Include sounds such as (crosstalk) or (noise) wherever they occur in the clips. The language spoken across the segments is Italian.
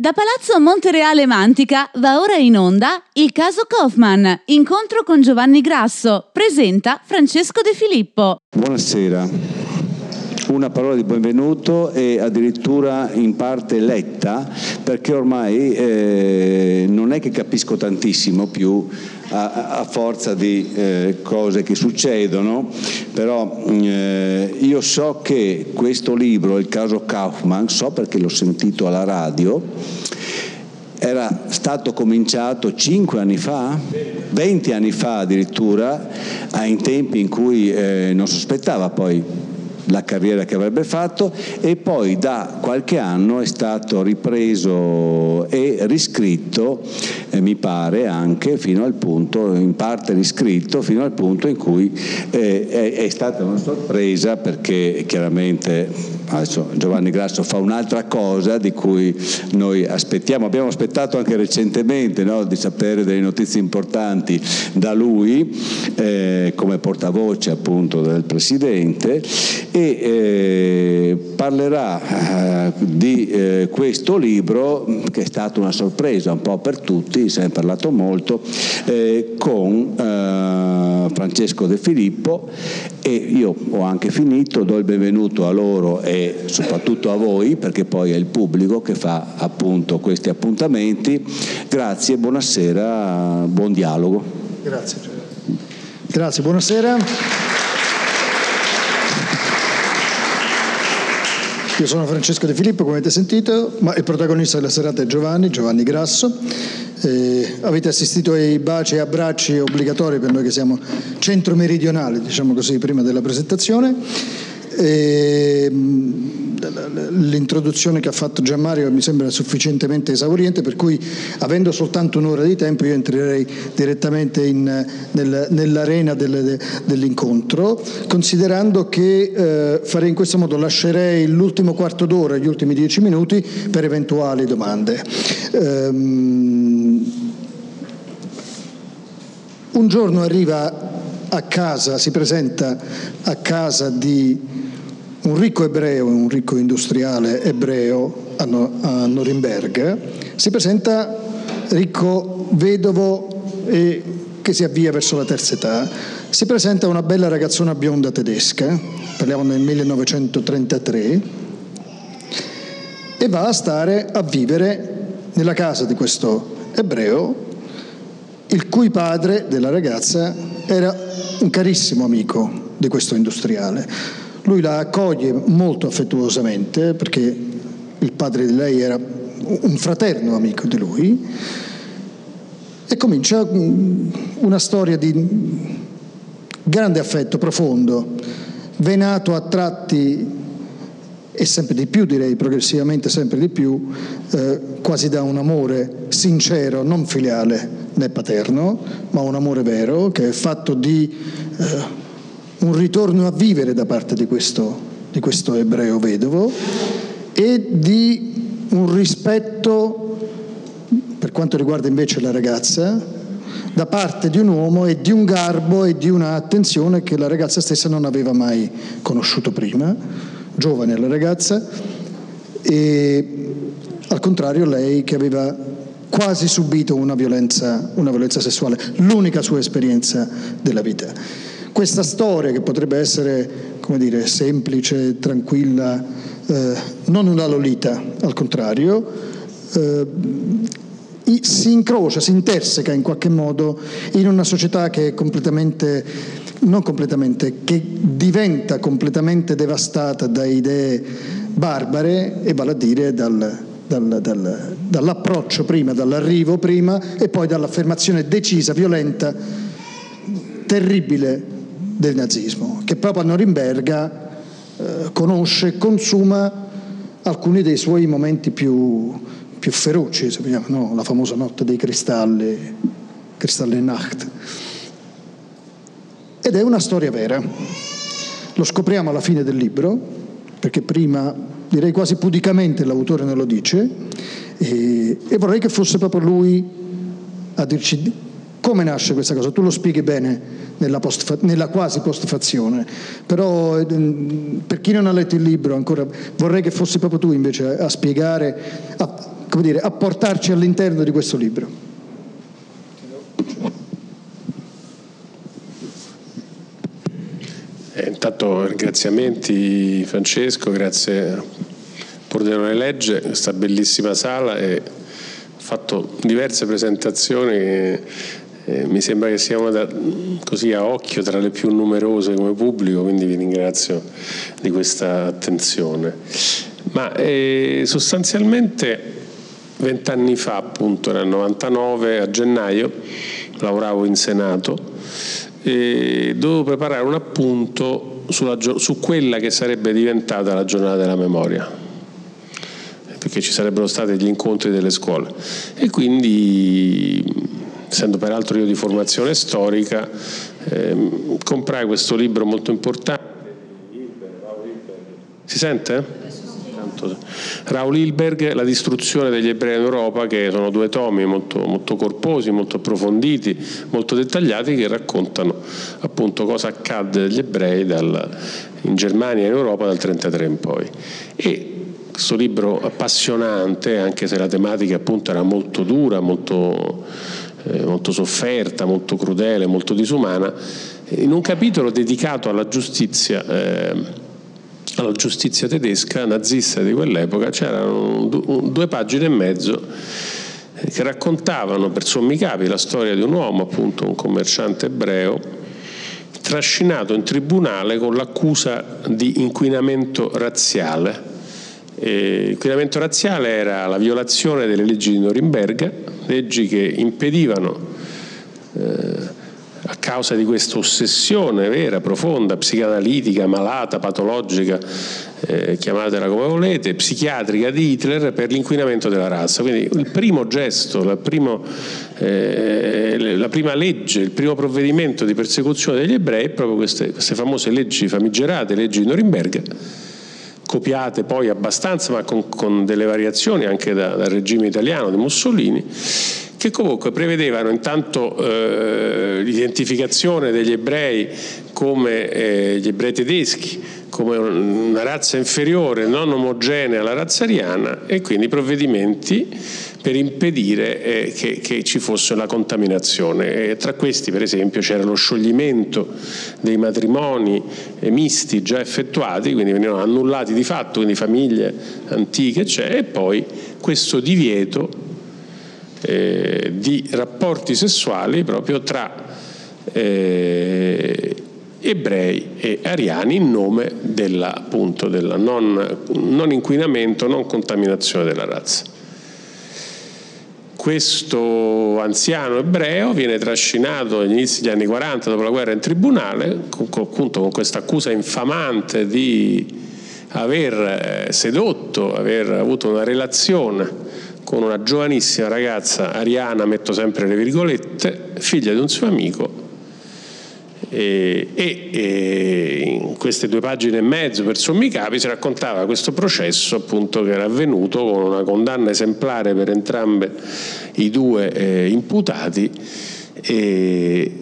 Da Palazzo Montereale Mantica va ora in onda il caso Kaufman, incontro con Giovanni Grasso, presenta Francesco De Filippo. Buonasera, una parola di benvenuto e addirittura in parte letta perché ormai eh, non è che capisco tantissimo più a, a forza di eh, cose che succedono, però eh, io so che questo libro, il caso Kaufman, so perché l'ho sentito alla radio, era stato cominciato cinque anni fa, 20 anni fa addirittura, in tempi in cui eh, non sospettava poi la carriera che avrebbe fatto e poi da qualche anno è stato ripreso e riscritto, eh, mi pare anche fino al punto, in parte riscritto fino al punto in cui eh, è, è stata una sorpresa perché chiaramente adesso Giovanni Grasso fa un'altra cosa di cui noi aspettiamo, abbiamo aspettato anche recentemente no, di sapere delle notizie importanti da lui eh, come portavoce appunto del Presidente e eh, parlerà eh, di eh, questo libro che è stata una sorpresa un po' per tutti, se ne è parlato molto, eh, con eh, Francesco De Filippo e io ho anche finito, do il benvenuto a loro e soprattutto a voi perché poi è il pubblico che fa appunto questi appuntamenti. Grazie, buonasera, buon dialogo. Grazie. Grazie, buonasera. Io sono Francesco De Filippo, come avete sentito, ma il protagonista della serata è Giovanni, Giovanni Grasso. Eh, avete assistito ai baci e abbracci obbligatori per noi che siamo centro meridionale, diciamo così, prima della presentazione. Eh, l'introduzione che ha fatto Gianmario mi sembra sufficientemente esauriente, per cui avendo soltanto un'ora di tempo io entrerei direttamente in, nel, nell'arena del, dell'incontro, considerando che eh, farei in questo modo, lascerei l'ultimo quarto d'ora, gli ultimi dieci minuti per eventuali domande. Um, un giorno arriva a casa, si presenta a casa di un ricco ebreo, un ricco industriale ebreo a, Norimberga, si presenta ricco vedovo e che si avvia verso la terza età, si presenta una bella ragazzona bionda tedesca, parliamo nel 1933, e va a stare a vivere nella casa di questo ebreo, il cui padre della ragazza era un carissimo amico di questo industriale. Lui la accoglie molto affettuosamente perché il padre di lei era un fraterno amico di lui e comincia una storia di grande affetto profondo, venato a tratti e sempre di più direi, progressivamente sempre di più, eh, quasi da un amore sincero, non filiale né paterno, ma un amore vero che è fatto di... Eh, un ritorno a vivere da parte di questo, di questo ebreo vedovo e di un rispetto per quanto riguarda invece la ragazza da parte di un uomo e di un garbo e di un'attenzione che la ragazza stessa non aveva mai conosciuto prima, giovane la ragazza, e al contrario lei che aveva quasi subito una violenza, una violenza sessuale, l'unica sua esperienza della vita questa storia che potrebbe essere, come dire, semplice, tranquilla, eh, non una lolita, al contrario, eh, si incrocia, si interseca in qualche modo in una società che è completamente, non completamente, che diventa completamente devastata da idee barbare e vale a dire dal, dal, dal, dall'approccio prima, dall'arrivo prima e poi dall'affermazione decisa, violenta, terribile del nazismo, che proprio a Norimberga eh, conosce e consuma alcuni dei suoi momenti più, più feroci, vogliamo, no? la famosa notte dei cristalli, Cristalli Nacht. Ed è una storia vera. Lo scopriamo alla fine del libro, perché prima, direi quasi pudicamente, l'autore non lo dice, e, e vorrei che fosse proprio lui a dirci come nasce questa cosa? Tu lo spieghi bene nella, post, nella quasi postfazione, però ehm, per chi non ha letto il libro ancora vorrei che fossi proprio tu invece a spiegare, a come dire, a portarci all'interno di questo libro. Eh, intanto ringraziamenti Francesco, grazie Pordenone Legge, questa bellissima sala e ho fatto diverse presentazioni e, e mi sembra che sia una da, così a occhio tra le più numerose come pubblico, quindi vi ringrazio di questa attenzione. Ma eh, sostanzialmente vent'anni fa, appunto nel 99, a gennaio, lavoravo in Senato e dovevo preparare un appunto sulla, su quella che sarebbe diventata la giornata della memoria perché ci sarebbero stati gli incontri delle scuole e quindi essendo peraltro io di formazione storica eh, comprai questo libro molto importante si sente? Raul Hilberg, La distruzione degli ebrei in Europa, che sono due tomi molto, molto corposi, molto approfonditi, molto dettagliati, che raccontano appunto cosa accadde agli ebrei dal, in Germania e in Europa dal 1933 in poi. E questo libro appassionante, anche se la tematica appunto era molto dura, molto, eh, molto sofferta, molto crudele, molto disumana, in un capitolo dedicato alla giustizia. Eh, alla giustizia tedesca nazista di quell'epoca c'erano due pagine e mezzo eh, che raccontavano per sommi capi la storia di un uomo, appunto un commerciante ebreo, trascinato in tribunale con l'accusa di inquinamento razziale. L'inquinamento razziale era la violazione delle leggi di Norimberga, leggi che impedivano eh, a causa di questa ossessione vera, profonda, psicanalitica, malata, patologica, eh, chiamatela come volete, psichiatrica di Hitler per l'inquinamento della razza. Quindi il primo gesto, la, primo, eh, la prima legge, il primo provvedimento di persecuzione degli ebrei è proprio queste, queste famose leggi famigerate, leggi di Norimberga, copiate poi abbastanza, ma con, con delle variazioni anche da, dal regime italiano di Mussolini che comunque prevedevano intanto eh, l'identificazione degli ebrei come eh, gli ebrei tedeschi, come una razza inferiore, non omogenea alla razza ariana e quindi provvedimenti per impedire eh, che, che, ci fosse la contaminazione. E tra questi per esempio c'era lo scioglimento dei matrimoni eh, misti già effettuati, quindi venivano annullati di fatto, quindi famiglie antiche, c'è, e poi questo divieto eh, di rapporti sessuali proprio tra eh, ebrei e ariani in nome della, appunto, della non, non inquinamento, non contaminazione della razza. Questo anziano ebreo viene trascinato agli inizi degli anni 40 dopo la guerra in tribunale, con, appunto con questa accusa infamante di aver eh, sedotto, aver avuto una relazione con una giovanissima ragazza ariana, metto sempre le virgolette, figlia di un suo amico e, e, e, in queste due pagine e mezzo per sommi capi si raccontava questo processo appunto che era avvenuto con una condanna esemplare per entrambe i due eh, imputati e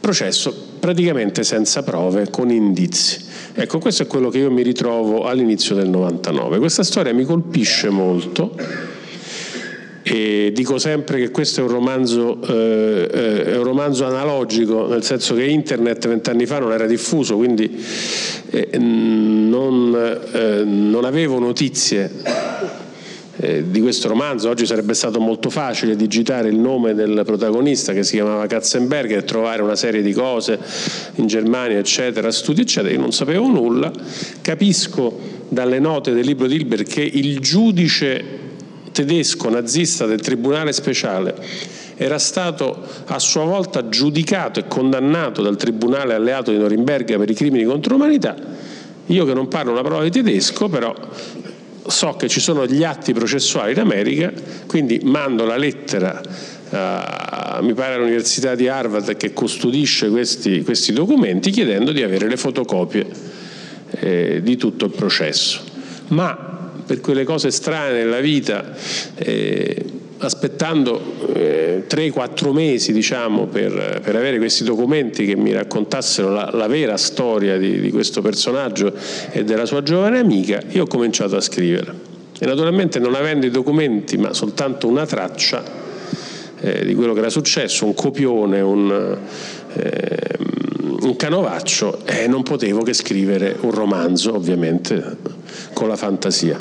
processo praticamente senza prove con indizi. Ecco questo è quello che io mi ritrovo all'inizio del 99 questa storia mi colpisce molto e dico sempre che questo è un, romanzo, eh, eh, è un romanzo analogico, nel senso che internet vent'anni fa non era diffuso, quindi eh, non, eh, non, avevo notizie eh, di questo romanzo. Oggi sarebbe stato molto facile digitare il nome del protagonista che si chiamava Katzenberger e trovare una serie di cose in Germania, eccetera, studi, eccetera. Io non sapevo nulla. Capisco dalle note del libro di Hilbert che il giudice tedesco nazista del Tribunale speciale era stato a sua volta giudicato e condannato dal Tribunale alleato di Norimberga per i crimini contro l'umanità. Io che non parlo una parola di tedesco, però so che ci sono gli atti processuali in America, quindi mando la lettera a, mi pare all'Università di Harvard che custodisce questi, questi documenti chiedendo di avere le fotocopie eh, di tutto il processo. Ma per quelle cose strane nella vita, eh, aspettando eh, 3-4 mesi diciamo, per, per, avere questi documenti che mi raccontassero la, la vera storia di, di, questo personaggio e della sua giovane amica, io ho cominciato a scrivere. E naturalmente non avendo i documenti ma soltanto una traccia eh, di quello che era successo, un copione, un, eh, un canovaccio, eh, non potevo che scrivere un romanzo, ovviamente, con la fantasia.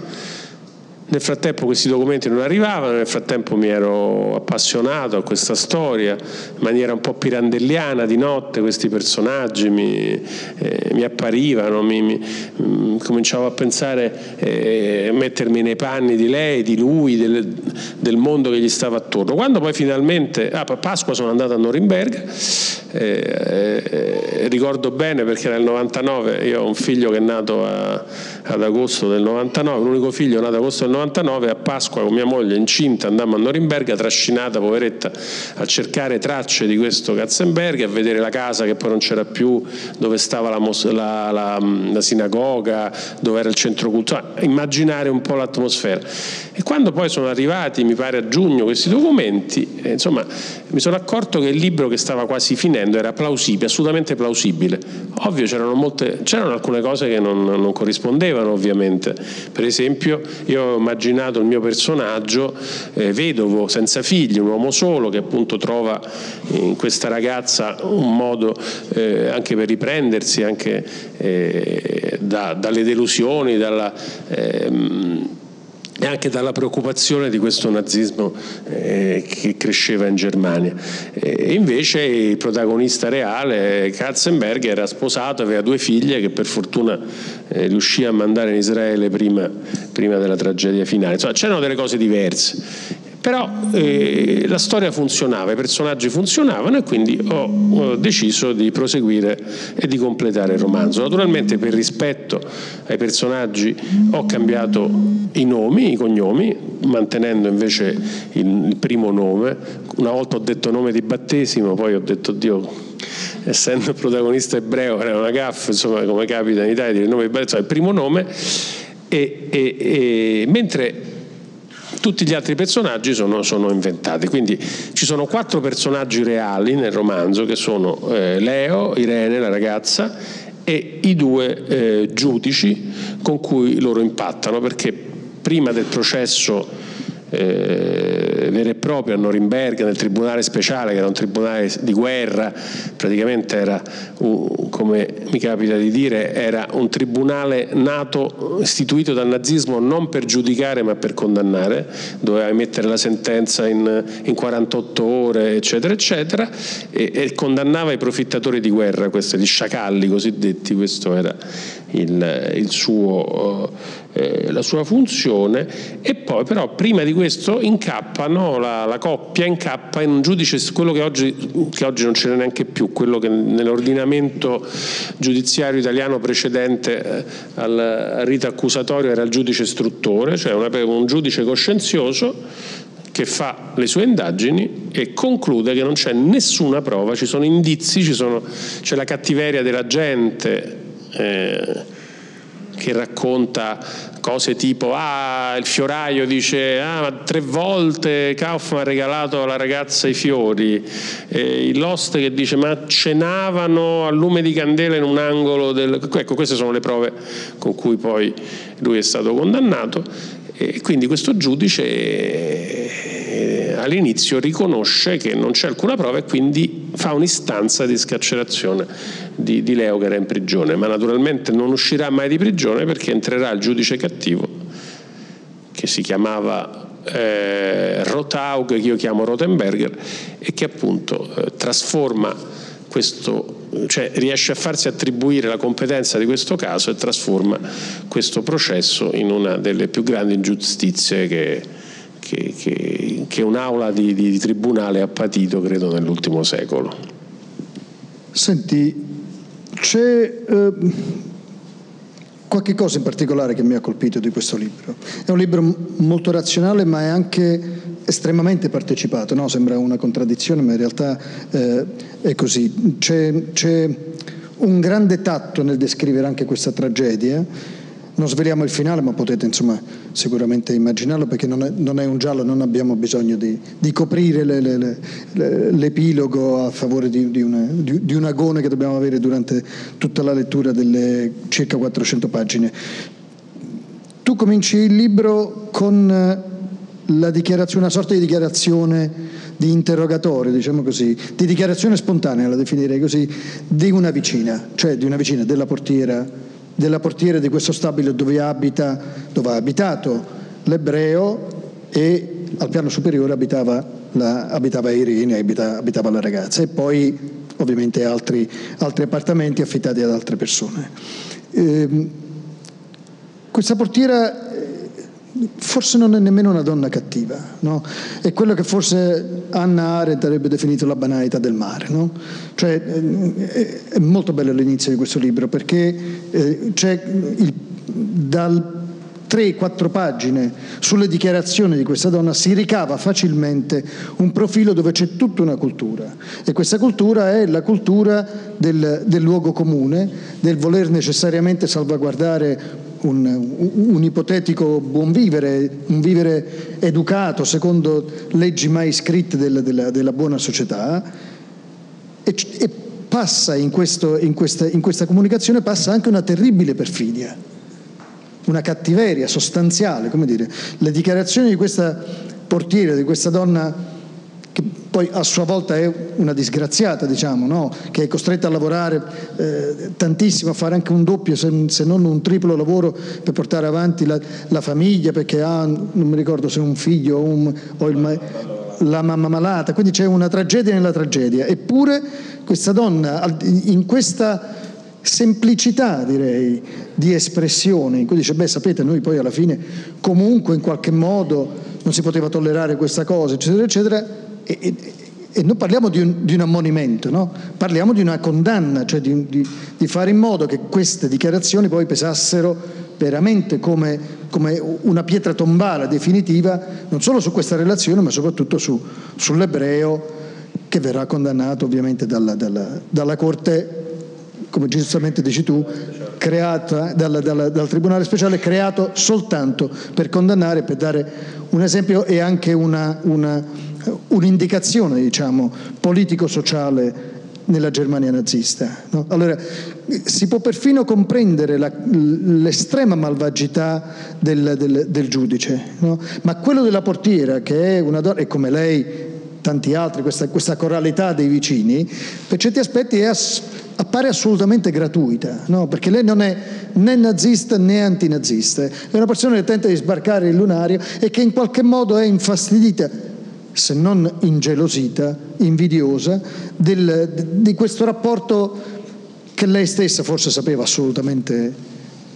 Nel frattempo questi documenti non arrivavano, nel frattempo mi ero appassionato a questa storia in maniera un po' pirandelliana, di notte questi personaggi mi, eh, mi apparivano, mi, mi, mm, cominciavo a pensare, eh, mettermi nei panni di lei, di lui, del, del, mondo che gli stava attorno. Quando poi finalmente, ah, a Pasqua sono andato a Norimberga, eh, eh, ricordo bene perché nel 99 io ho un figlio che è nato a, ad agosto del 99, l'unico figlio nato ad agosto del 99, a Pasqua con mia moglie incinta andammo a Norimberga, trascinata poveretta a cercare tracce di questo Katzenberg, a vedere la casa che poi non c'era più, dove stava la, la, la, la sinagoga, dove era il centro culturale, immaginare un po' l'atmosfera. E quando poi sono arrivati, mi pare a giugno, questi documenti, eh, insomma, mi sono accorto che il libro che stava quasi finendo era plausibile, assolutamente plausibile. Ovvio, c'erano, molte, c'erano alcune cose che non, non, corrispondevano, ovviamente. Per esempio, io ho immaginato il mio personaggio eh, vedovo, senza figli, un uomo solo, che appunto trova in questa ragazza un modo eh, anche per riprendersi, anche eh, da, dalle delusioni, dalla ehm, e anche dalla preoccupazione di questo nazismo eh, che cresceva in Germania. E invece il protagonista reale, Katzenberg, era sposato, aveva due figlie che per fortuna eh, riuscì a mandare in Israele prima, prima della tragedia finale. Insomma, c'erano delle cose diverse. Però eh, la storia funzionava, i personaggi funzionavano e quindi ho, ho, deciso di proseguire e di completare il romanzo. Naturalmente per rispetto ai personaggi ho cambiato i nomi, i cognomi, mantenendo invece il, il primo nome. Una volta ho detto nome di battesimo, poi ho detto Dio, essendo protagonista ebreo era una gaffa, insomma come capita in Italia il nome di battesimo, il primo nome. E, e, e, mentre tutti gli altri personaggi sono, sono, inventati. Quindi ci sono quattro personaggi reali nel romanzo che sono eh, Leo, Irene, la ragazza, e i due eh, giudici con cui loro impattano, perché prima del processo eh, vera e propria a Norimberga, nel tribunale speciale, che era un tribunale di guerra, praticamente era, un, come mi capita di dire, era un tribunale nato, istituito dal nazismo non per giudicare ma per condannare, doveva emettere la sentenza in, in 48 ore, eccetera, eccetera, e, e condannava i profittatori di guerra, questi, gli sciacalli cosiddetti, questo era il, il suo, eh, la sua funzione e poi però prima di questo incappano, la, la coppia incappa in un giudice, quello che oggi, che oggi non ce n'è neanche più, quello che nell'ordinamento giudiziario italiano precedente eh, al, rito accusatorio era il giudice istruttore, cioè una, un giudice coscienzioso che fa le sue indagini e conclude che non c'è nessuna prova, ci sono indizi, ci sono, c'è la cattiveria della gente, eh, che racconta cose tipo ah il fioraio dice ah ma tre volte Kaufman ha regalato alla ragazza i fiori eh, il che dice ma cenavano a lume di candela in un angolo del... ecco queste sono le prove con cui poi lui è stato condannato. E quindi questo giudice eh, all'inizio riconosce che non c'è alcuna prova e quindi fa un'istanza di scarcerazione di, di Leo che era in prigione, ma naturalmente non uscirà mai di prigione perché entrerà il giudice cattivo che si chiamava eh, Rothaug, che io chiamo Rotenberger, e che appunto eh, trasforma questo cioè riesce a farsi attribuire la competenza di questo caso e trasforma questo processo in una delle più grandi ingiustizie che, che, che, che un'aula di, di, tribunale ha patito, credo, nell'ultimo secolo. Senti, c'è eh, qualche cosa in particolare che mi ha colpito di questo libro. È un libro molto razionale, ma è anche estremamente partecipato, no? sembra una contraddizione, ma in realtà eh, è così. C'è, c'è un grande tatto nel descrivere anche questa tragedia. Non sveliamo il finale, ma potete insomma, sicuramente immaginarlo perché non è, non è, un giallo, non abbiamo bisogno di, di coprire le, le, le, l'epilogo a favore di, di, una, di, un agone che dobbiamo avere durante tutta la lettura delle circa 400 pagine. Tu cominci il libro con eh, una sorta di dichiarazione di interrogatorio, diciamo così, di dichiarazione spontanea, la definirei così, di una vicina, cioè di una vicina della portiera, della portiera di questo stabile dove abita, dove ha abitato l'ebreo e al piano superiore abitava, la, abitava Irene, abitava, abitava la ragazza e poi ovviamente altri, altri appartamenti affittati ad altre persone. Eh, questa portiera forse non è nemmeno una donna cattiva, no? è quello che forse Anna Arendt avrebbe definito la banalità del mare. No? Cioè, è molto bello l'inizio di questo libro perché eh, c'è il, dal 3-4 pagine sulle dichiarazioni di questa donna si ricava facilmente un profilo dove c'è tutta una cultura e questa cultura è la cultura del, del luogo comune, del voler necessariamente salvaguardare un, un, ipotetico buon vivere, un vivere educato secondo leggi mai scritte della, della, della buona società e, e passa in, questo, in, questa, in questa comunicazione passa anche una terribile perfidia, una cattiveria sostanziale, come dire, le dichiarazioni di questa portiera, di questa donna poi a sua volta è una disgraziata, diciamo, no? che è costretta a lavorare eh, tantissimo, a fare anche un doppio, se, se, non un triplo lavoro per portare avanti la, la, famiglia, perché ha, non mi ricordo se un figlio o, un, o il, la mamma malata, quindi c'è una tragedia nella tragedia. Eppure questa donna, in questa semplicità direi di espressione in cui dice beh sapete noi poi alla fine comunque in qualche modo non si poteva tollerare questa cosa eccetera eccetera e, e, e non parliamo di un, di un ammonimento, no? parliamo di una condanna, cioè di, di, di, fare in modo che queste dichiarazioni poi pesassero veramente come, come una pietra tombale definitiva, non solo su questa relazione, ma soprattutto su, sull'ebreo che verrà condannato ovviamente dalla, dalla, dalla Corte, come giustamente dici tu, creata dal, dal, dal, Tribunale Speciale, creato soltanto per condannare, per dare un esempio e anche una, una un'indicazione diciamo, politico-sociale nella Germania nazista. No? Allora, si può perfino comprendere la, l'estrema malvagità del, del, del giudice, no? ma quello della portiera, che è una donna, e come lei tanti altri, questa, questa coralità dei vicini, per certi aspetti ass, appare assolutamente gratuita, no? perché lei non è né nazista né antinazista, è una persona che tenta di sbarcare il lunario e che in qualche modo è infastidita se non ingelosita, invidiosa, del, di questo rapporto che lei stessa forse sapeva assolutamente,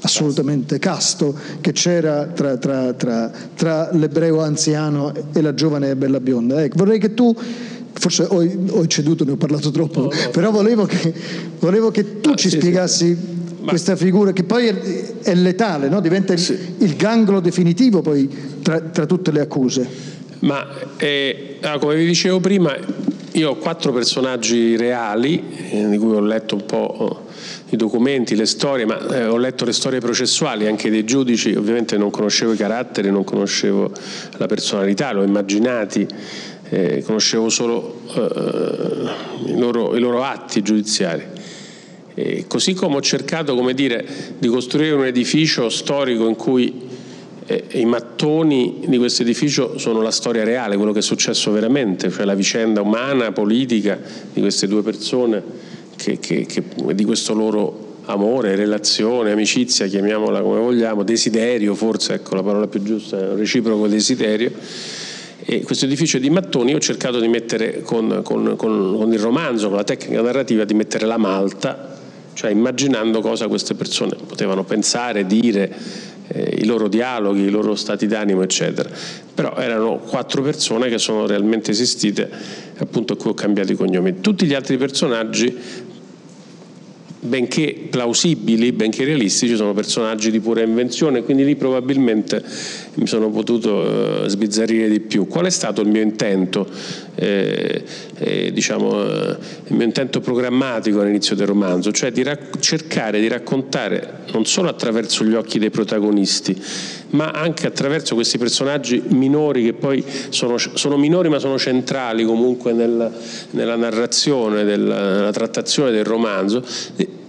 assolutamente casto, che c'era tra, tra, tra, tra, l'ebreo anziano e la giovane e bella bionda. Ecco, vorrei che tu, forse ho, ho ceduto, ne ho parlato troppo, no, no. però volevo che, volevo che tu ah, ci sì, spiegassi... Sì. Questa figura che poi è, è letale, no? diventa il, sì. il, ganglo definitivo poi tra, tra tutte le accuse. Ma eh, come vi dicevo prima, io ho quattro personaggi reali, eh, di cui ho letto un po' oh, i documenti, le storie, ma eh, ho letto le storie processuali anche dei giudici, ovviamente non conoscevo i caratteri, non conoscevo la personalità, l'ho immaginati, eh, conoscevo solo eh, i loro, i, loro, atti giudiziari. E così come ho cercato come dire, di costruire un edificio storico in cui e I mattoni di questo edificio sono la storia reale, quello che è successo veramente, cioè la vicenda umana, politica di queste due persone, che, che, che, di questo loro amore, relazione, amicizia, chiamiamola come vogliamo, desiderio, forse ecco la parola più giusta, un reciproco desiderio. E questo edificio di mattoni ho cercato di mettere con, con, con, con il romanzo, con la tecnica narrativa, di mettere la malta, cioè immaginando cosa queste persone potevano pensare, dire eh, i loro dialoghi, i loro stati d'animo, eccetera. Però erano quattro persone che sono realmente esistite, appunto a cui ho cambiato i cognomi. Tutti gli altri personaggi benché plausibili, benché realistici, sono personaggi di pura invenzione, quindi lì probabilmente mi sono potuto eh, sbizzarrire di più. Qual è stato il mio intento, eh, eh, diciamo, eh, il mio intento programmatico all'inizio del romanzo? Cioè di rac- cercare di raccontare non solo attraverso gli occhi dei protagonisti, ma anche attraverso questi personaggi minori che poi sono, sono minori ma sono centrali comunque nel, nella narrazione, della, nella trattazione del romanzo,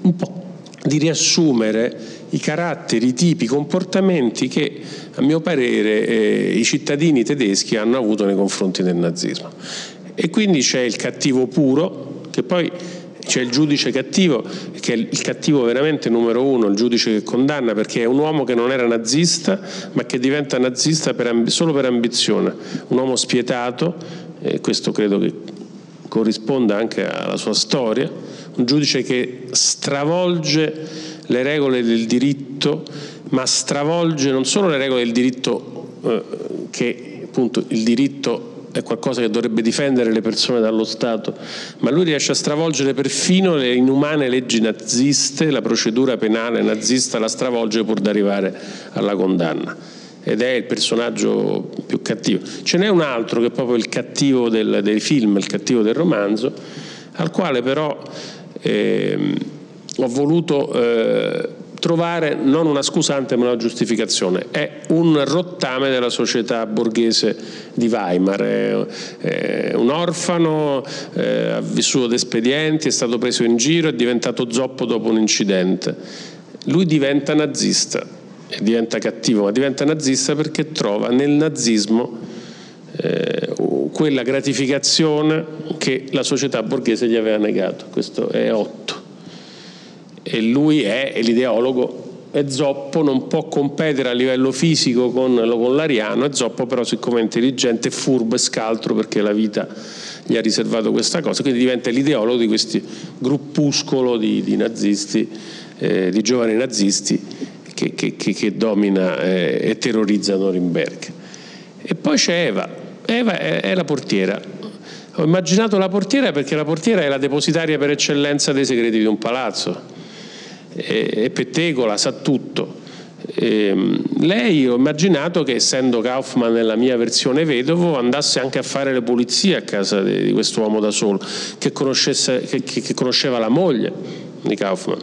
un po' di riassumere i caratteri, i tipi, i comportamenti che a mio parere eh, i cittadini tedeschi hanno avuto nei confronti del nazismo. E quindi c'è il cattivo puro, che poi c'è il giudice cattivo, che è il cattivo veramente numero uno, il giudice che condanna, perché è un uomo che non era nazista, ma che diventa nazista per solo per ambizione, un uomo spietato, e questo credo che corrisponda anche alla sua storia, un giudice che stravolge le regole del diritto, ma stravolge non solo le regole del diritto, eh, che appunto il diritto è qualcosa che dovrebbe difendere le persone dallo Stato, ma lui riesce a stravolgere perfino le inumane leggi naziste, la procedura penale nazista la stravolge pur di arrivare alla condanna. Ed è il personaggio più cattivo. Ce n'è un altro che è proprio il cattivo del, dei film, il cattivo del romanzo, al quale però eh, ho voluto eh, trovare non una scusante ma una giustificazione. È un rottame della società borghese di Weimar, è, è un orfano, eh, ha vissuto d'espedienti, è stato preso in giro, è diventato zoppo dopo un incidente. Lui diventa nazista, diventa cattivo, ma diventa nazista perché trova nel nazismo eh, quella gratificazione che la società borghese gli aveva negato. Questo è Otto e lui è l'ideologo. E Zoppo non può competere a livello fisico con, con l'Ariano. E Zoppo però siccome è intelligente furbo e scaltro perché la vita gli ha riservato questa cosa, quindi diventa l'ideologo di questo gruppuscolo di, di nazisti, eh, di giovani nazisti che, che, che, che domina eh, e terrorizza Norimberga. E poi c'è Eva, Eva è, è la portiera, ho immaginato la portiera perché la portiera è la depositaria per eccellenza dei segreti di un palazzo è pettegola, sa tutto. E ehm, lei ho immaginato che essendo Kaufman nella mia versione vedovo andasse anche a fare le pulizie a casa di, di quest'uomo da solo che, che, che, conosceva la moglie di Kaufman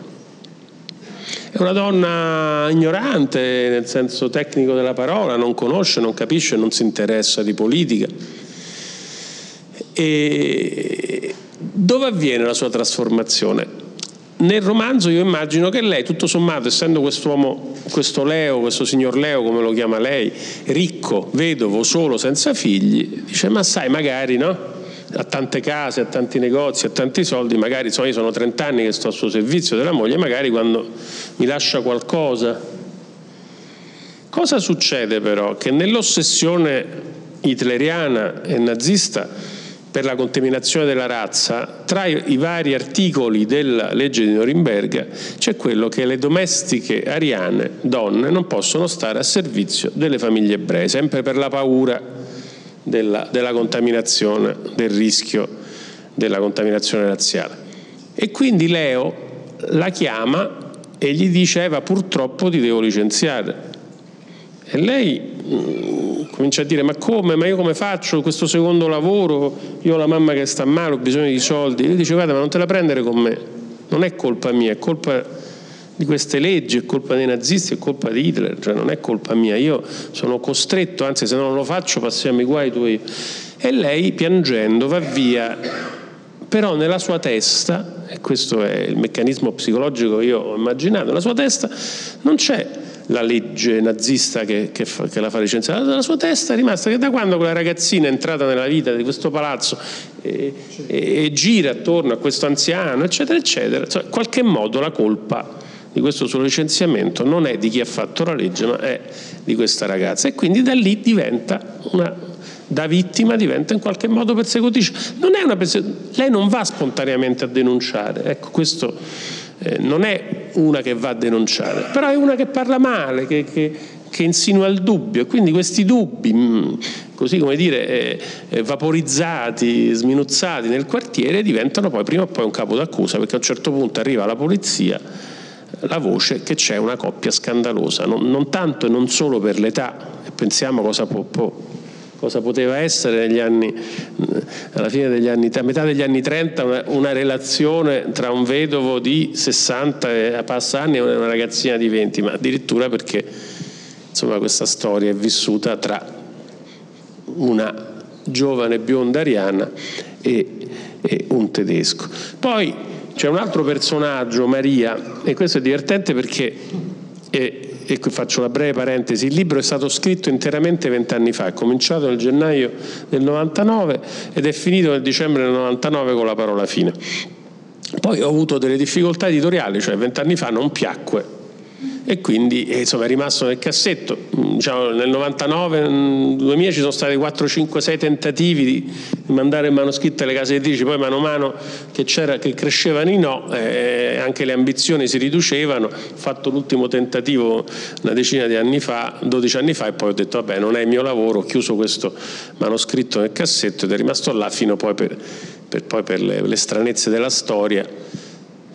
è una donna ignorante nel senso tecnico della parola non conosce, non capisce, non si interessa di politica e dove avviene la sua trasformazione? Nel romanzo io immagino che lei, tutto sommato, essendo quest'uomo, questo Leo, questo signor Leo, come lo chiama lei, ricco, vedovo, solo, senza figli, dice, ma sai, magari, no? Ha tante case, ha tanti negozi, ha tanti soldi, magari, so, io sono 30 anni che sto al suo servizio della moglie, magari quando mi lascia qualcosa. Cosa succede però? Che nell'ossessione hitleriana e nazista per la contaminazione della razza, tra i vari articoli della legge di Norimberga c'è quello che le domestiche ariane, donne, non possono stare a servizio delle famiglie ebree, sempre per la paura della, della contaminazione, del rischio della contaminazione razziale. E quindi Leo la chiama e gli dice Eva purtroppo ti devo licenziare. E lei comincia a dire ma come, ma io come faccio questo secondo lavoro, io ho la mamma che sta male, ho bisogno di soldi, lui dice guarda ma non te la prendere con me, non è colpa mia, è colpa di queste leggi, è colpa dei nazisti, è colpa di Hitler, cioè non è colpa mia, io sono costretto, anzi se non lo faccio passiamo i guai tuoi. E lei piangendo va via, però nella sua testa, e questo è il meccanismo psicologico che io ho immaginato, nella sua testa non c'è la legge nazista che, che, fa, che la fa licenziare. Dalla sua testa è rimasta che da quando quella ragazzina è entrata nella vita di questo palazzo e, e, e gira attorno a questo anziano, eccetera, eccetera, cioè, in qualche modo la colpa di questo suo licenziamento non è di chi ha fatto la legge, ma è di questa ragazza. E quindi da lì diventa una da vittima diventa in qualche modo persecutrice. Non persecutrice, lei non va spontaneamente a denunciare. Ecco, questo eh, non è una che va a denunciare, però è una che parla male, che, che, che insinua il dubbio e quindi questi dubbi, mm, così come dire, eh, eh, vaporizzati, sminuzzati nel quartiere, diventano poi prima o poi un capo d'accusa, perché a un certo punto arriva la polizia la voce che c'è una coppia scandalosa, non, non tanto e non solo per l'età, pensiamo cosa può, può cosa poteva essere negli anni, alla fine degli anni, a metà degli anni 30 una, una relazione tra un vedovo di 60 e passa anni e una ragazzina di 20, ma addirittura perché insomma, questa storia è vissuta tra una giovane bionda ariana e, e un tedesco. Poi c'è un altro personaggio, Maria, e questo è divertente perché e, e, qui faccio una breve parentesi, il libro è stato scritto interamente vent'anni fa, è cominciato nel gennaio del 99 ed è finito nel dicembre del 99 con la parola fine. Poi ho avuto delle difficoltà editoriali, cioè vent'anni fa non piacque e quindi eh, insomma, è rimasto nel cassetto. Mm, diciamo, nel 99, 2000 mm, ci sono stati 4, 5, 6 tentativi di, mandare il manoscritto alle case editrici, poi mano a mano che, che crescevano i no, eh, anche le ambizioni si riducevano. Ho fatto l'ultimo tentativo una decina di anni fa, 12 anni fa, e poi ho detto vabbè non è il mio lavoro, ho chiuso questo manoscritto nel cassetto ed è rimasto là fino poi per, per, poi per le, le stranezze della storia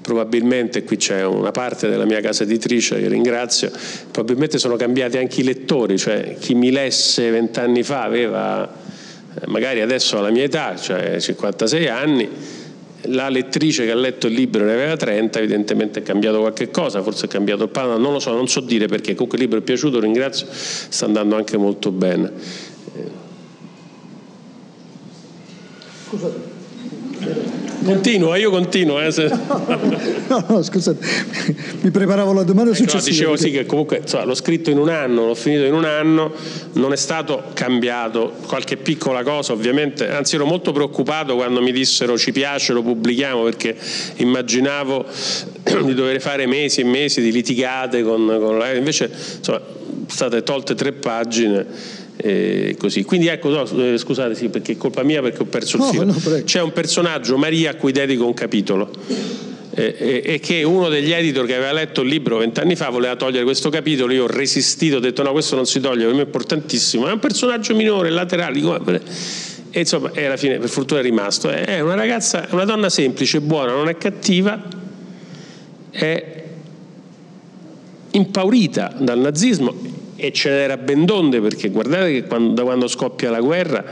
probabilmente qui c'è una parte della mia casa editrice che ringrazio, probabilmente sono cambiati anche i lettori, cioè chi mi lesse vent'anni fa aveva eh, magari adesso alla mia età, cioè 56 anni, la lettrice che ha letto il libro ne aveva 30, evidentemente è cambiato qualche cosa, forse è cambiato il panorama, non lo so, non so dire perché, comunque il libro è piaciuto, ringrazio, sta andando anche molto bene. Scusate. Continua, io continuo. Eh, se... (laughs) no, no, scusate, mi preparavo la domanda ecco, successiva. dicevo sì che comunque insomma, l'ho scritto in un anno, l'ho finito in un anno, non è stato cambiato, qualche piccola cosa ovviamente, anzi ero molto preoccupato quando mi dissero ci piace, lo pubblichiamo perché immaginavo (clears throat) di dover fare mesi e mesi di litigate con, con la... invece insomma, state tolte tre pagine eh, così. Quindi ecco, no, eh, scusate, sì, perché è colpa mia perché ho perso il filo. No, C'è un personaggio, Maria, a cui dedico un capitolo. Eh, e che uno degli editor che aveva letto il libro vent'anni fa voleva togliere questo capitolo, io ho resistito, ho detto no, questo non si toglie, per me è importantissimo, è un personaggio minore, laterale, e insomma, e alla fine per fortuna è rimasto. È una ragazza, una donna semplice, buona, non è cattiva, è impaurita dal nazismo e ce n'era ben donde perché guardate che quando, da quando scoppia la guerra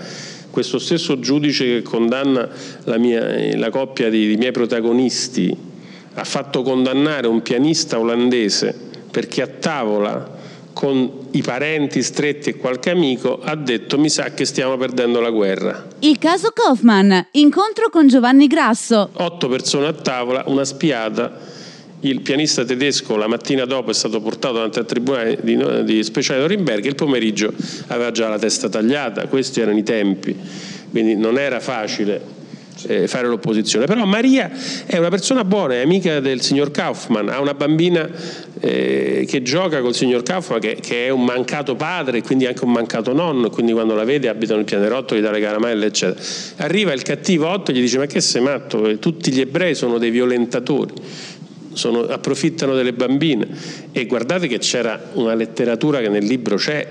questo stesso giudice che condanna la, mia, la coppia di, di miei protagonisti ha fatto condannare un pianista olandese perché a tavola con i parenti stretti e qualche amico ha detto mi sa che stiamo perdendo la guerra. Il caso Kaufman, incontro con Giovanni Grasso. Otto persone a tavola, una spiata il pianista tedesco la mattina dopo è stato portato davanti al tribunale di, di speciale Norimberga, il pomeriggio aveva già la testa tagliata, questi erano i tempi, quindi non era facile eh, fare l'opposizione. Però Maria è una persona buona, è amica del signor Kaufmann, ha una bambina eh, che gioca col signor Kaufmann che, che, è un mancato padre e quindi anche un mancato nonno, quindi quando la vede abitano il pianerotto, gli dà le caramelle, eccetera. Arriva il cattivo Otto e gli dice ma che sei matto? Tutti gli ebrei sono dei violentatori sono, approfittano delle bambine. E guardate che c'era una letteratura che nel libro c'è,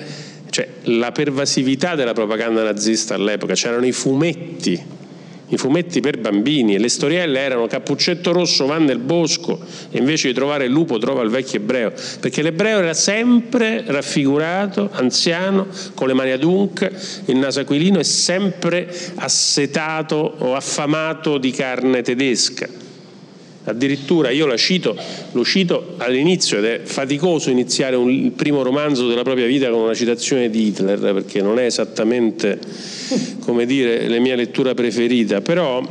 cioè la pervasività della propaganda nazista all'epoca, c'erano i fumetti, i fumetti per bambini. E le storielle erano Cappuccetto Rosso va nel bosco e invece di trovare il lupo trova il vecchio ebreo, perché l'ebreo era sempre raffigurato, anziano, con le mani adunche, il naso aquilino e sempre assetato o affamato di carne tedesca Addirittura io la cito, lo cito all'inizio ed è faticoso iniziare un, il primo romanzo della propria vita con una citazione di Hitler perché non è esattamente come dire, la mia lettura preferita, però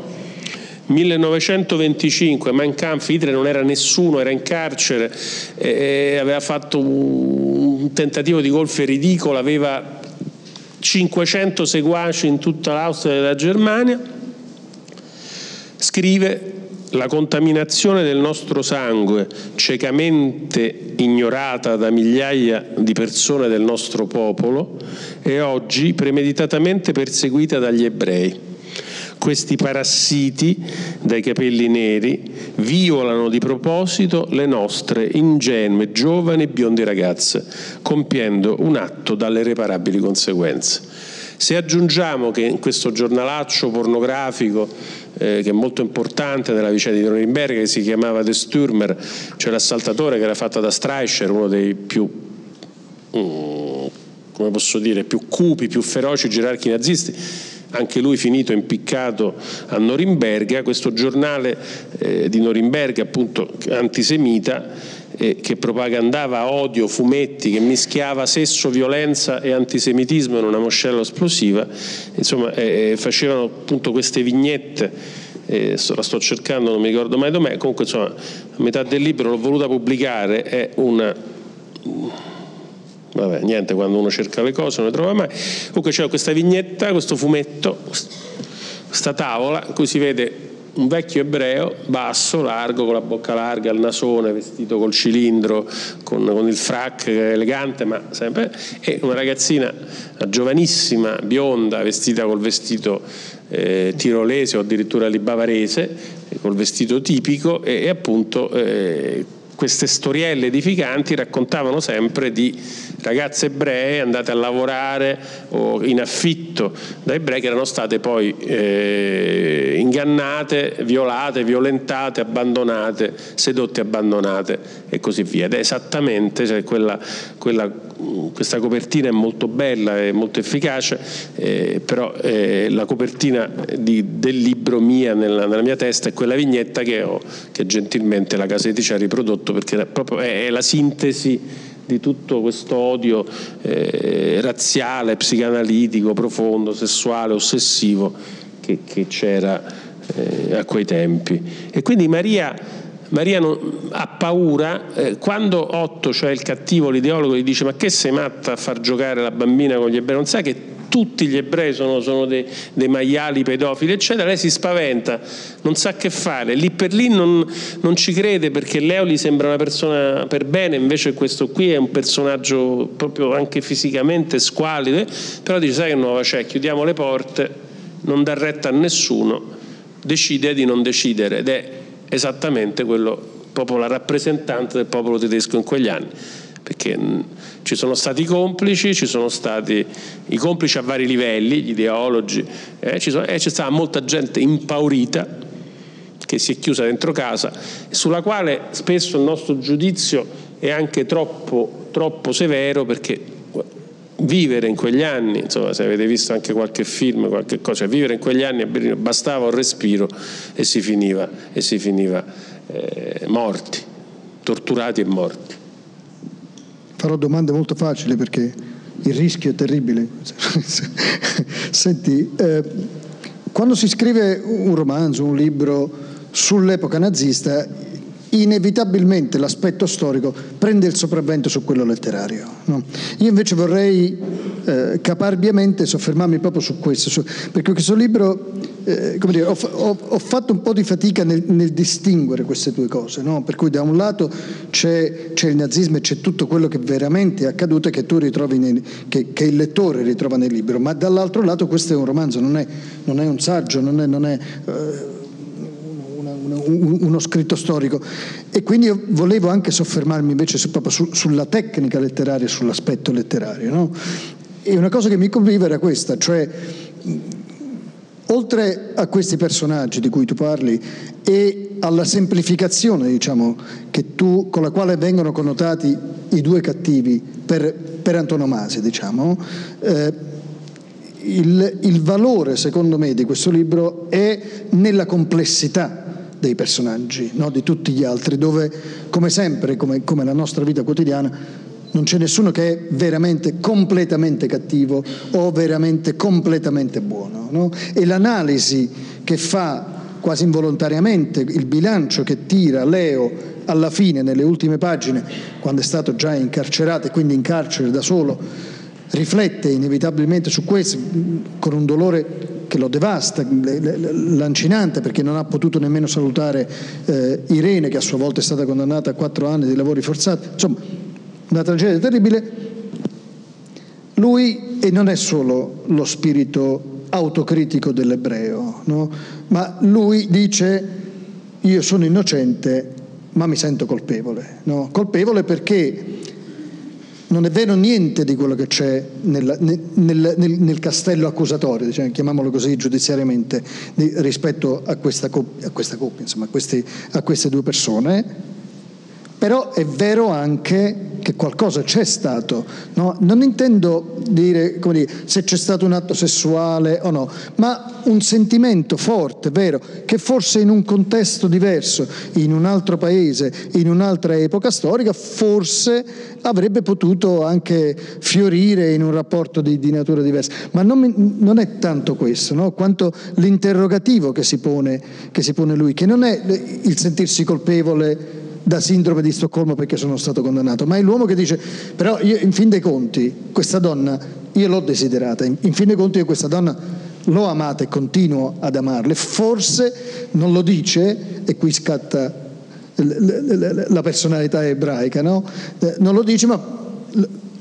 1925 Mein Kampf, Hitler non era nessuno, era in carcere, e aveva fatto un tentativo di golfe ridicolo, aveva 500 seguaci in tutta l'Austria e la Germania, scrive la contaminazione del nostro sangue, ciecamente ignorata da migliaia di persone del nostro popolo, è oggi premeditatamente perseguita dagli ebrei. Questi parassiti dai capelli neri violano di proposito le nostre ingenue, giovani e bionde ragazze, compiendo un atto dalle irreparabili conseguenze. Se aggiungiamo che in questo giornalaccio pornografico eh, che è molto importante nella vicenda di Norimberga, che si chiamava The Stürmer, cioè l'assaltatore che era fatto da Streicher, uno dei più, mm, come posso dire, più cupi, più feroci gerarchi nazisti, anche lui finito impiccato a Norimberga, questo giornale eh, di Norimberga appunto antisemita eh, che propagandava odio, fumetti, che mischiava sesso, violenza e antisemitismo in una moscella esplosiva, insomma eh, eh facevano appunto queste vignette eh, la sto cercando, non mi ricordo mai dov'è, comunque insomma a metà del libro l'ho voluta pubblicare, è una vabbè, niente, quando uno cerca le cose non le trova mai. Comunque c'è questa vignetta, questo fumetto, questa tavola in cui si vede un vecchio ebreo, basso, largo, con la bocca larga, il nasone, vestito col cilindro, con, con il frac elegante, ma sempre, e una ragazzina, una giovanissima, bionda, vestita col vestito eh, tirolese o addirittura li bavarese, col vestito tipico, e, e appunto eh, queste storielle edificanti raccontavano sempre di ragazze ebree andate a lavorare o in affitto da ebrei che erano state poi eh, ingannate, violate, violentate, abbandonate, sedotte, abbandonate e così via. Ed è esattamente cioè, quella, quella, questa copertina è molto bella, è molto efficace, eh, però eh, la copertina di, del libro mia nella, nella, mia testa è quella vignetta che, ho, che gentilmente la casa editrice ha riprodotto perché è, proprio, è, è la sintesi di tutto questo odio eh, razziale, psicanalitico, profondo, sessuale, ossessivo che, che c'era eh, a quei tempi. E quindi Maria, Maria non, ha paura eh, quando Otto, cioè il cattivo, l'ideologo, gli dice ma che sei matta a far giocare la bambina con gli ebrei, non sai che tutti gli ebrei sono, sono dei, dei, maiali pedofili, eccetera, lei si spaventa, non sa che fare. Lì per lì non, non ci crede perché Leo gli sembra una persona per bene, invece questo qui è un personaggio proprio anche fisicamente squalido, eh? però dice sai che nuova c'è, chiudiamo le porte, non dà retta a nessuno, decide di non decidere ed è esattamente quello, proprio la rappresentante del popolo tedesco in quegli anni perché mm, ci sono stati i complici, ci sono stati i complici a vari livelli, gli ideologi, eh, sono, e c'è stata molta gente impaurita che si è chiusa dentro casa, sulla quale spesso il nostro giudizio è anche troppo, troppo severo perché vivere in quegli anni, insomma se avete visto anche qualche film, qualche cosa, cioè vivere in quegli anni bastava un respiro e si finiva, e si finiva eh, morti, torturati e morti farò domande molto facili perché il rischio è terribile. (laughs) Senti, eh, quando si scrive un romanzo, un libro sull'epoca nazista, inevitabilmente l'aspetto storico prende il sopravvento su quello letterario. No? Io invece vorrei eh, caparbiamente soffermarmi proprio su questo, su, perché questo libro, eh, come dire, ho, ho, ho, fatto un po' di fatica nel, nel distinguere queste due cose, no? per cui da un lato c'è, c'è, il nazismo e c'è tutto quello che veramente è accaduto e che nel, che, che, il lettore ritrova nel libro, ma dall'altro lato questo è un romanzo, non è, non è un saggio, non è... Non è eh, uno scritto storico e quindi io volevo anche soffermarmi invece su, proprio su, sulla tecnica letteraria, sull'aspetto letterario. No? E una cosa che mi convive era questa, cioè oltre a questi personaggi di cui tu parli e alla semplificazione diciamo, tu, con la quale vengono connotati i due cattivi per, per antonomasia, diciamo, eh, il, il valore secondo me di questo libro è nella complessità dei personaggi, no? di tutti gli altri, dove come sempre, come, come la nostra vita quotidiana, non c'è nessuno che è veramente completamente cattivo o veramente completamente buono. No? E l'analisi che fa quasi involontariamente, il bilancio che tira Leo alla fine, nelle ultime pagine, quando è stato già incarcerato e quindi in carcere da solo, riflette inevitabilmente su questo con un dolore che lo devasta, lancinante, perché non ha potuto nemmeno salutare eh, Irene, che a sua volta è stata condannata a quattro anni di lavori forzati. Insomma, una tragedia terribile. Lui, e non è solo lo spirito autocritico dell'ebreo, no? ma lui dice io sono innocente ma mi sento colpevole. No? Colpevole perché non è vero niente di quello che c'è nel, nel, nel, nel castello accusatorio, diciamo, chiamiamolo così giudiziariamente, di, rispetto a questa, coppia, a questa coppia insomma, a, questi, a queste due persone, però è vero anche che qualcosa c'è stato. No? Non intendo dire, dire, se c'è stato un atto sessuale o no, ma un sentimento forte, vero, che forse in un contesto diverso, in un altro paese, in un'altra epoca storica, forse avrebbe potuto anche fiorire in un rapporto di, di natura diversa. Ma non, non, è tanto questo, no? quanto l'interrogativo che si, pone, che si pone lui, che non è il sentirsi colpevole da sindrome di Stoccolma perché sono stato condannato, ma è l'uomo che dice, però io, in fin dei conti questa donna, io l'ho desiderata, in, in fin dei conti io questa donna l'ho amata e continuo ad amarle, forse non lo dice, e qui scatta la personalità ebraica, no? Eh, non lo dice, ma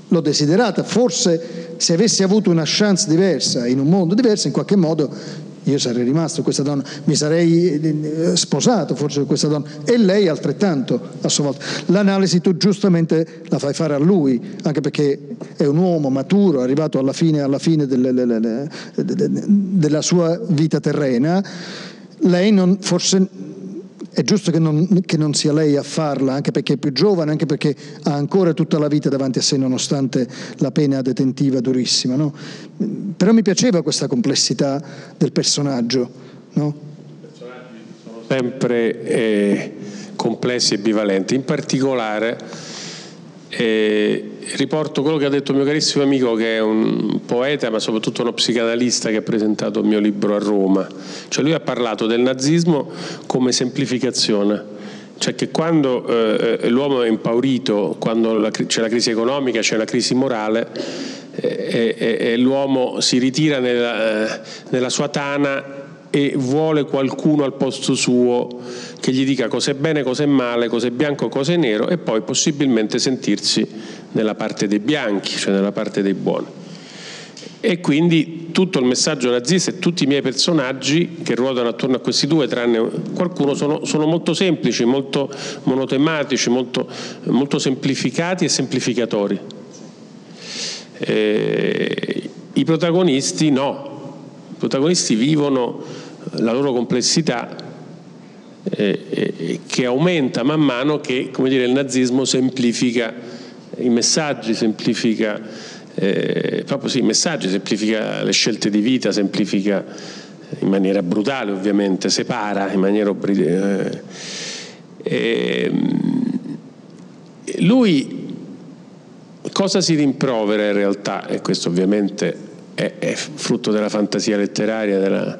l'ho desiderata, forse se avessi avuto una chance diversa, in un mondo diverso, in qualche modo io sarei rimasto questa donna, mi sarei eh, sposato forse con questa donna e lei altrettanto a sua volta. L'analisi tu giustamente la fai fare a lui, anche perché è un uomo maturo, arrivato alla fine, alla fine delle, della sua vita terrena, lei non, forse è giusto che non, che non, sia lei a farla, anche perché è più giovane, anche perché ha ancora tutta la vita davanti a sé, nonostante la pena detentiva durissima. No? Però mi piaceva questa complessità del personaggio. No? I personaggi sono sempre eh, complessi e bivalenti, in particolare eh, riporto quello che ha detto il mio carissimo amico che è un poeta ma soprattutto uno psicanalista che ha presentato il mio libro a Roma. Cioè lui ha parlato del nazismo come semplificazione. Cioè che quando eh, l'uomo è impaurito, quando la, c'è la crisi economica, c'è la crisi morale, eh, e, l'uomo si ritira nella, eh, nella sua tana e vuole qualcuno al posto suo che gli dica cosa è bene, cosa è male, cosa è bianco, cosa è nero e poi possibilmente sentirsi nella parte dei bianchi, cioè nella parte dei buoni. E quindi tutto il messaggio nazista e tutti i miei personaggi che ruotano attorno a questi due, tranne qualcuno, sono, sono molto semplici, molto monotematici, molto, molto semplificati e semplificatori. Eh, I protagonisti no, i protagonisti vivono la loro complessità eh, eh, che aumenta man mano che dire, il nazismo semplifica i messaggi, semplifica eh, sì, i messaggi, semplifica le scelte di vita, semplifica in maniera brutale ovviamente, separa in maniera... Eh, ehm, lui cosa si rimprovera in realtà, e questo ovviamente è, è frutto della fantasia letteraria, della,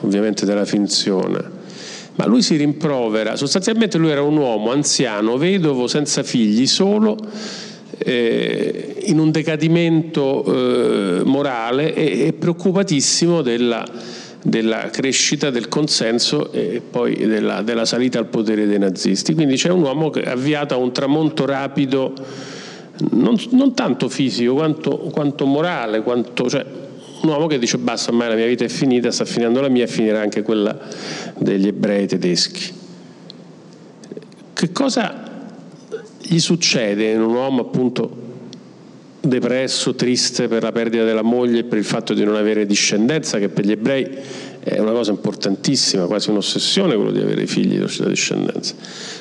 ovviamente della finzione. Ma lui si rimprovera, sostanzialmente lui era un uomo anziano, vedovo, senza figli, solo, eh, in un decadimento eh, morale e, e, preoccupatissimo della, della, crescita del consenso e poi della, della, salita al potere dei nazisti. Quindi c'è un uomo che è avviato a un tramonto rapido, non, non tanto fisico quanto, quanto morale, quanto, cioè, un uomo che dice basta, ormai la mia vita è finita, sta finendo la mia e finirà anche quella degli ebrei tedeschi. Che cosa gli succede in un uomo appunto depresso, triste per la perdita della moglie e per il fatto di non avere discendenza, che per gli ebrei è una cosa importantissima, quasi un'ossessione quello di avere figli di discendenza.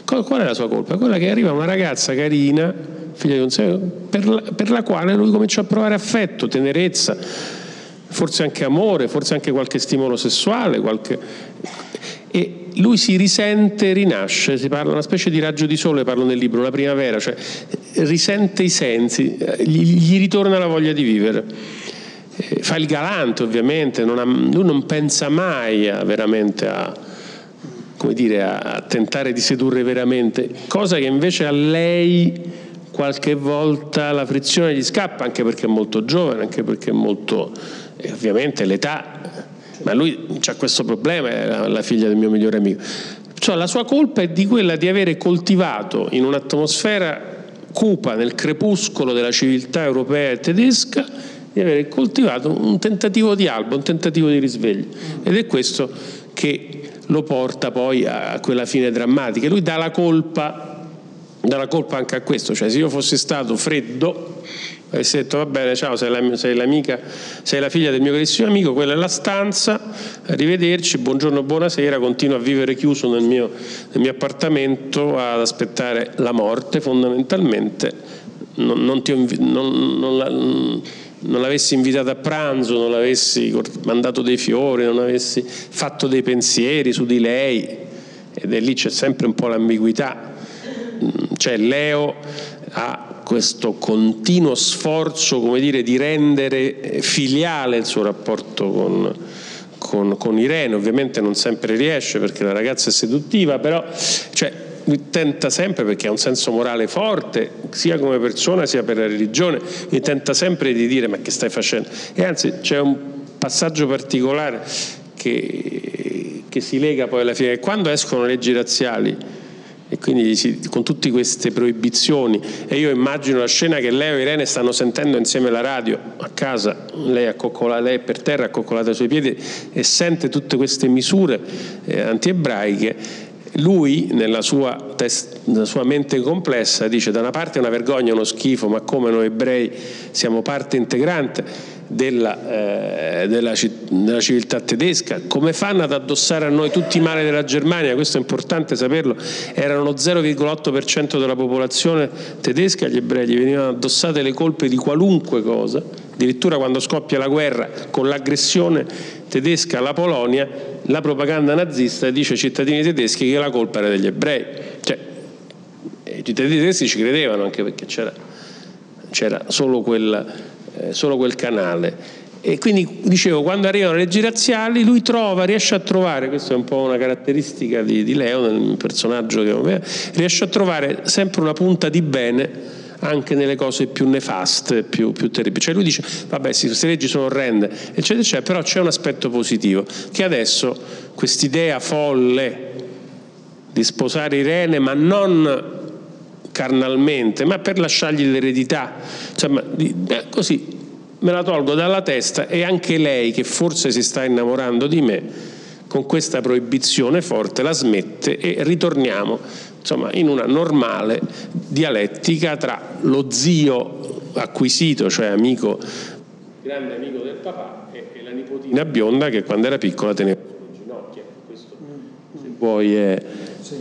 Qual è la sua colpa? Quella che arriva una ragazza carina, figlia di un segno, per per la quale lui comincia a provare affetto, tenerezza, forse anche amore, forse anche qualche stimolo sessuale, qualche... e lui si risente, rinasce, si parla una specie di raggio di sole, parlo nel libro, la primavera, cioè risente i sensi, gli, gli ritorna la voglia di vivere. Fa il galante ovviamente, non ha, lui non pensa mai a, veramente a, dire, a tentare di sedurre veramente, cosa che invece a lei qualche volta la frizione gli scappa, anche perché è molto giovane, anche perché è molto e ovviamente l'età, ma lui ha questo problema, è la figlia del mio migliore amico. Cioè, la sua colpa è di quella di avere coltivato in un'atmosfera cupa nel crepuscolo della civiltà europea e tedesca, di avere coltivato un tentativo di alba, un tentativo di risveglio. Ed è questo che lo porta poi a quella fine drammatica. Lui dà la colpa, dà la colpa anche a questo, cioè se io fossi stato freddo, avessi detto va bene ciao sei, la, sei l'amica sei la figlia del mio carissimo amico quella è la stanza arrivederci buongiorno buonasera continuo a vivere chiuso nel mio, nel mio appartamento ad aspettare la morte fondamentalmente non, non, ti non, non, la, l'avessi invitata a pranzo non l'avessi mandato dei fiori non avessi fatto dei pensieri su di lei. Ed è lì c'è sempre un po' l'ambiguità. Cioè Leo ha questo continuo sforzo dire, di rendere filiale il suo rapporto con, con, con, Irene, ovviamente non sempre riesce perché la ragazza è seduttiva, però cioè, tenta sempre, perché ha un senso morale forte, sia come persona sia per la religione, lui tenta sempre di dire ma che stai facendo? E anzi c'è un passaggio particolare che, che si lega poi alla fine, quando escono leggi razziali, e quindi con tutte queste proibizioni e io immagino la scena che Leo e Irene stanno sentendo insieme la radio a casa lei, lei è per terra accoccolata ai suoi piedi e sente tutte queste misure eh, antiebraiche. Lui nella sua, test, nella sua, mente complessa dice da una parte è una vergogna, uno schifo ma come noi ebrei siamo parte integrante della, eh, della, della, civiltà tedesca, come fanno ad addossare a noi tutti i mali della Germania, questo è importante saperlo, erano lo 0,8% della popolazione tedesca, agli ebrei gli venivano addossate le colpe di qualunque cosa, addirittura quando scoppia la guerra con l'aggressione tedesca alla Polonia, la propaganda nazista dice ai cittadini tedeschi che la colpa era degli ebrei, cioè, i cittadini tedeschi ci credevano anche perché c'era, c'era solo quella eh, solo quel canale. E quindi dicevo, quando arrivano le leggi razziali, lui trova, riesce a trovare, questa è un po' una caratteristica di, di Leo, nel personaggio che aveva, riesce a trovare sempre una punta di bene anche nelle cose più nefaste, più, più terribili. Cioè lui dice, vabbè sì, queste leggi sono orrende, eccetera, eccetera, però c'è un aspetto positivo, che adesso quest'idea folle di sposare Irene, ma non carnalmente, ma per lasciargli l'eredità. Insomma, eh, così me la tolgo dalla testa e anche lei, che forse si sta innamorando di me, con questa proibizione forte la smette e ritorniamo insomma, in una normale dialettica tra lo zio acquisito, cioè amico, grande amico del papà, e, e la nipotina bionda che quando era piccola teneva sulle ginocchia. Questo, se vuoi, è... Sì.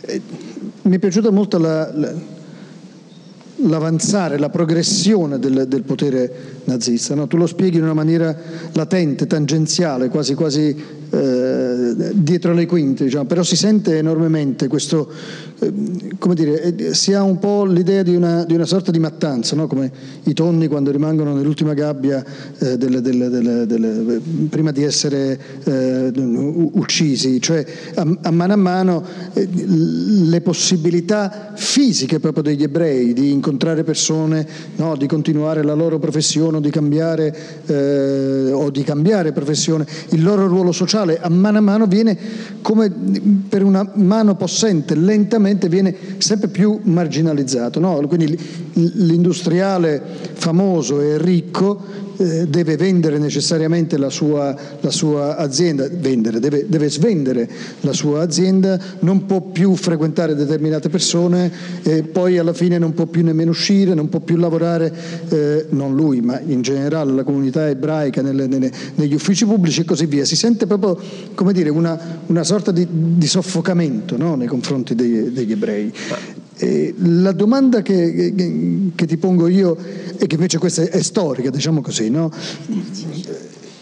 Eh, eh mi è piaciuta molto la, la, l'avanzare, la progressione del, del potere nazista. No? Tu lo spieghi in una maniera latente, tangenziale, quasi, quasi eh, dietro le quinte, diciamo. però si sente enormemente questo, eh, come dire, eh, si ha un po' l'idea di una, di una sorta di mattanza, no? come i tonni quando rimangono nell'ultima gabbia eh, delle, delle, delle, prima di essere eh, uccisi, cioè a, a, mano a mano le possibilità fisiche proprio degli ebrei di incontrare persone, no? di continuare la loro professione o di cambiare, o di cambiare professione, il loro ruolo sociale sociale a mano a mano viene come per una mano possente, lentamente viene sempre più marginalizzato. No? Quindi l'industriale famoso e ricco eh, deve vendere necessariamente la sua, la sua azienda, vendere, deve, deve, svendere la sua azienda, non può più frequentare determinate persone e poi alla fine non può più nemmeno uscire, non può più lavorare, eh, non lui, ma in generale la comunità ebraica nelle, nelle, negli uffici pubblici e così via. Si sente proprio come dire, una, una sorta di, di soffocamento no? nei confronti degli, degli ebrei. E la domanda che, che, che, ti pongo io, e che invece questa è, storica, diciamo così, no?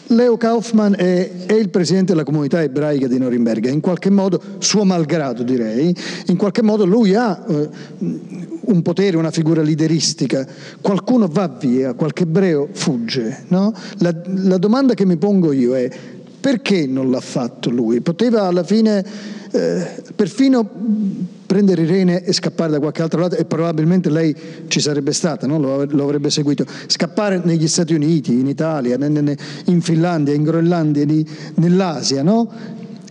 Leo Kaufman è, è, il presidente della comunità ebraica di Norimberga, in qualche modo, suo malgrado direi, in qualche modo lui ha eh, un potere, una figura lideristica, qualcuno va via, qualche ebreo fugge. No? La, la domanda che mi pongo io è perché non l'ha fatto lui? Poteva alla fine eh, perfino prendere Irene e scappare da qualche altro lato e probabilmente lei ci sarebbe stata, no? lo, lo, avrebbe seguito, scappare negli Stati Uniti, in Italia, in Finlandia, in Groenlandia, nell'Asia, no?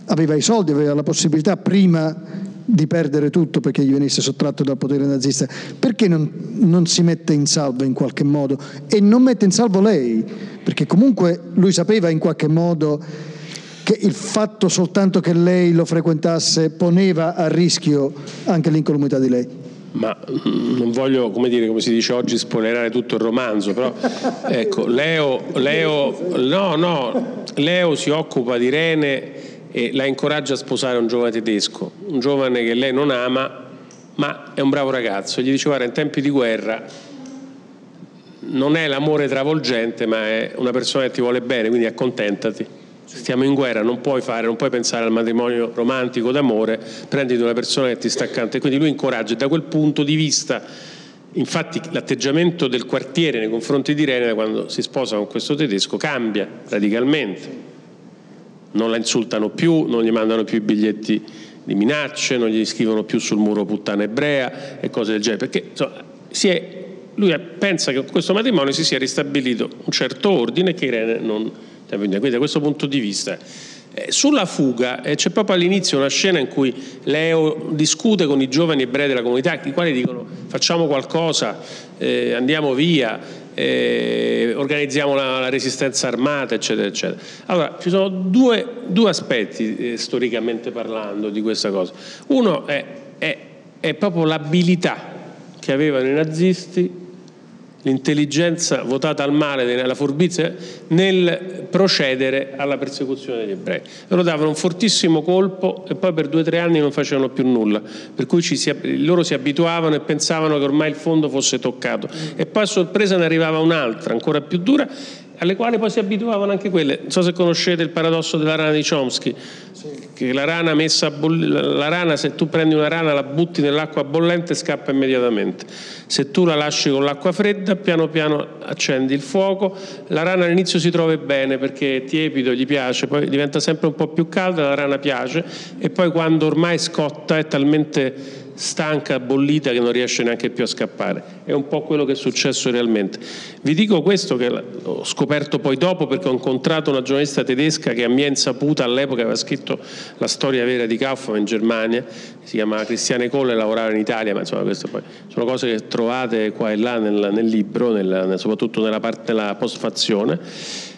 aveva i soldi, aveva la possibilità prima di perdere tutto perché gli venisse sottratto dal potere nazista, perché non, non si mette in salvo in qualche modo e non mette in salvo lei? Perché comunque lui sapeva in qualche modo che il fatto soltanto che lei lo frequentasse poneva a rischio anche l'incolumità di lei? ma mm, non voglio, come, dire, come si dice oggi, spoilerare tutto il romanzo, però ecco, Leo, Leo, no, no, Leo si occupa di Irene e la incoraggia a sposare un giovane tedesco, un giovane che lei non ama, ma è un bravo ragazzo. Gli dice, guarda, in tempi di guerra non è l'amore travolgente, ma è una persona che ti vuole bene, quindi accontentati stiamo in guerra, non puoi, fare, non puoi pensare al matrimonio romantico d'amore, prenditi una persona che ti sta accanto. E quindi lui incoraggia da quel punto di vista infatti l'atteggiamento del quartiere nei confronti di Irene quando si sposa con questo tedesco cambia radicalmente. Non la insultano più, non gli mandano più i biglietti di minacce, non gli scrivono più sul muro puttana ebrea e cose del genere, perché insomma, è, lui pensa che con questo matrimonio si sia ristabilito un certo ordine che Irene non... Quindi da questo punto di vista eh, sulla fuga eh, c'è proprio all'inizio una scena in cui Leo discute con i giovani ebrei della comunità, i quali dicono facciamo qualcosa, eh, andiamo via, eh, organizziamo la, la, resistenza armata, eccetera, eccetera. Allora, ci sono due, due aspetti eh, storicamente parlando di questa cosa. Uno è, è, è proprio l'abilità che avevano i nazisti l'intelligenza votata al male, la furbizia, nel procedere alla persecuzione degli ebrei. Loro davano un fortissimo colpo e poi per due o tre anni non facevano più nulla, per cui si, loro si abituavano e pensavano che ormai il fondo fosse toccato. E poi a sorpresa ne arrivava un'altra, ancora più dura, alle quali poi si abituavano anche quelle. Non so se conoscete il paradosso della rana di Chomsky, che la rana, messa boll- la rana, se tu prendi una rana, la butti nell'acqua bollente, scappa immediatamente. Se tu la lasci con l'acqua fredda, piano piano accendi il fuoco. La rana all'inizio si trova bene perché è tiepido, gli piace, poi diventa sempre un po' più calda, la rana piace e poi quando ormai scotta è talmente stanca, bollita che non riesce neanche più a scappare. È un po' quello che è successo realmente. Vi dico questo che ho scoperto poi dopo perché ho incontrato una giornalista tedesca che a mia insaputa all'epoca aveva scritto la storia vera di Kaufmann in Germania, si chiama Cristiane Colle lavorava in Italia, ma insomma queste poi sono cose che trovate qua e là nel, nel libro, nel, soprattutto nella parte della postfazione.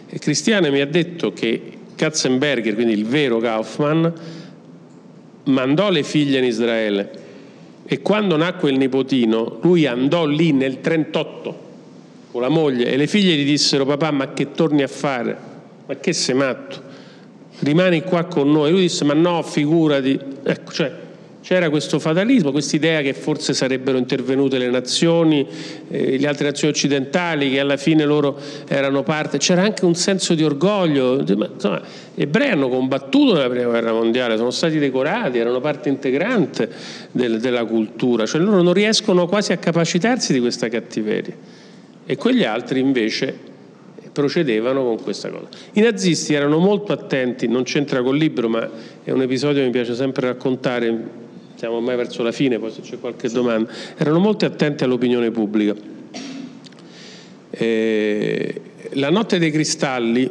E Cristiane mi ha detto che Katzenberger, quindi il vero Kaufmann, mandò le figlie in Israele e quando nacque il nipotino, lui andò lì nel 38 con la moglie e le figlie gli dissero papà ma che torni a fare? Ma che sei matto? Rimani qua con noi. Lui disse ma no, figurati. Ecco, cioè, c'era questo fatalismo, questa idea che forse sarebbero intervenute le nazioni, eh, le altre nazioni occidentali, che alla fine loro erano parte. C'era anche un senso di orgoglio. Insomma, gli ebrei hanno combattuto nella prima guerra mondiale, sono stati decorati, erano parte integrante del, della cultura, cioè loro non riescono quasi a capacitarsi di questa cattiveria. E quegli altri invece procedevano con questa cosa. I nazisti erano molto attenti, non c'entra col libro, ma è un episodio che mi piace sempre raccontare siamo ormai verso la fine, poi se c'è qualche domanda, erano molto attenti all'opinione pubblica. Eh, la notte dei cristalli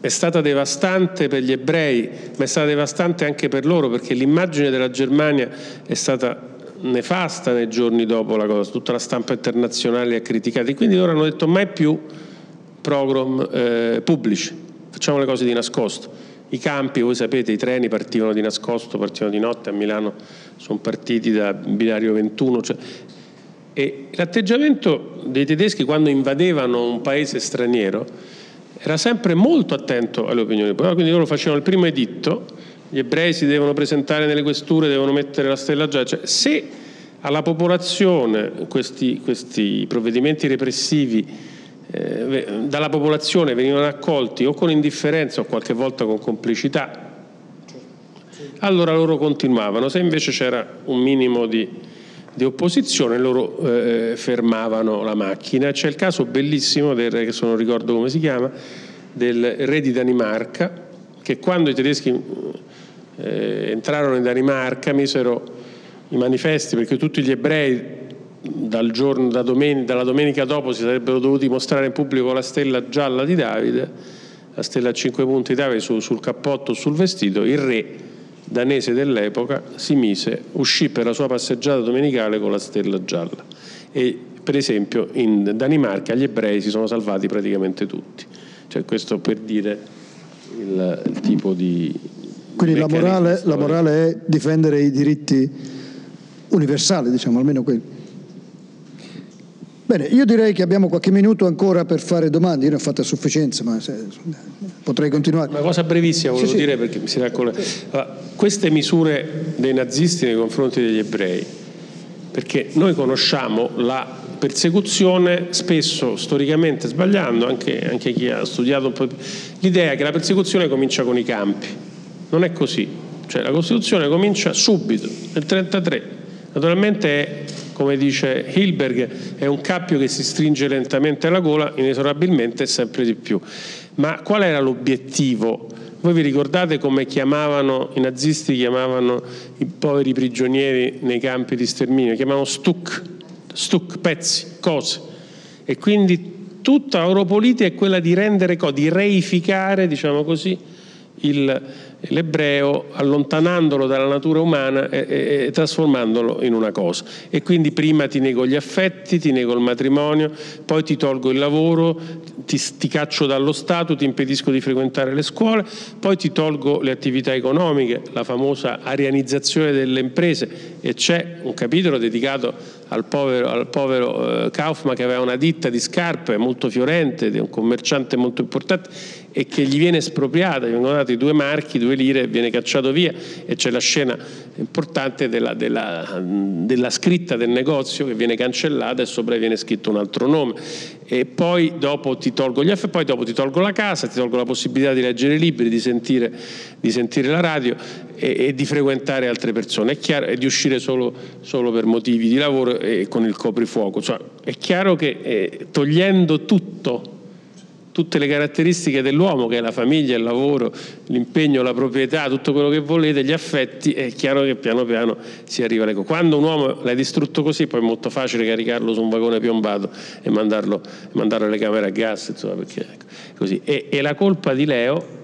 è stata devastante per gli ebrei, ma è stata devastante anche per loro, perché l'immagine della Germania è stata nefasta nei giorni dopo la cosa, tutta la stampa internazionale ha criticato, e quindi loro hanno detto mai più program eh, pubblici, facciamo le cose di nascosto. I campi, voi sapete, i treni partivano di nascosto, partivano di notte, a Milano sono partiti da binario 21. Cioè, e l'atteggiamento dei tedeschi quando invadevano un paese straniero era sempre molto attento alle opinioni popolari, quindi loro facevano il primo editto, gli ebrei si devono presentare nelle questure, devono mettere la stella gialla, cioè, se alla popolazione questi, questi provvedimenti repressivi eh, dalla popolazione venivano accolti o con indifferenza o qualche volta con complicità, allora loro continuavano, se invece c'era un minimo di, di opposizione loro eh, fermavano la macchina. C'è il caso bellissimo del che non ricordo come si chiama, del re di Danimarca, che quando i tedeschi eh, entrarono in Danimarca misero i manifesti perché tutti gli ebrei dal giorno, da domen- dalla domenica dopo si sarebbero dovuti mostrare in pubblico la stella gialla di Davide, la stella a cinque punti di Davide su, sul cappotto o sul vestito, il re danese dell'epoca si mise, uscì per la sua passeggiata domenicale con la stella gialla. E per esempio in Danimarca gli ebrei si sono salvati praticamente tutti. Cioè, questo per dire il, il tipo di... Quindi la morale, la morale è difendere i diritti universali, diciamo, almeno quelli. Bene, io direi che abbiamo qualche minuto ancora per fare domande, io ne ho fatte a sufficienza, ma se, potrei continuare. Una cosa brevissima volevo sì, dire perché mi si racconta. Allora, queste misure dei nazisti nei confronti degli ebrei, perché noi conosciamo la persecuzione spesso storicamente sbagliando, anche, anche chi ha studiato un po', l'idea che la persecuzione comincia con i campi. Non è così, cioè la Costituzione comincia subito, nel 1933. Naturalmente è come dice Hilberg, è un cappio che si stringe lentamente alla gola, inesorabilmente sempre di più. Ma qual era l'obiettivo Voi vi ricordate come chiamavano, i nazisti chiamavano i poveri prigionieri nei campi di sterminio? Chiamavano stuck, stuck, pezzi, cose. E quindi tutta politica è quella di rendere, di reificare, diciamo così, il, l'ebreo allontanandolo dalla natura umana e, e, e, trasformandolo in una cosa. E quindi prima ti nego gli affetti, ti nego il matrimonio, poi ti tolgo il lavoro, ti, ti caccio dallo Stato, ti impedisco di frequentare le scuole, poi ti tolgo le attività economiche, la famosa arianizzazione delle imprese e c'è un capitolo dedicato al povero, al povero eh, Kaufman che aveva una ditta di scarpe molto fiorente, un commerciante molto importante e che gli viene espropriata, gli vengono dati due marchi, due lire, viene cacciato via e c'è la scena importante della, della, della scritta del negozio che viene cancellata e sopra viene scritto un altro nome. E poi dopo ti tolgo gli F, poi dopo ti tolgo la casa, ti tolgo la possibilità di leggere libri, di sentire, di sentire la radio e, e, di frequentare altre persone, è chiaro, e di uscire solo, solo, per motivi di lavoro e con il coprifuoco. Cioè, è chiaro che eh, togliendo tutto tutte le caratteristiche dell'uomo, che è la famiglia, il lavoro, l'impegno, la proprietà, tutto quello che volete, gli affetti, è chiaro che piano piano si arriva alle cose. Quando un uomo l'hai distrutto così, poi è molto facile caricarlo su un vagone piombato e mandarlo, mandarlo alle camere a gas, insomma, perché, ecco, così. E, e la colpa di Leo,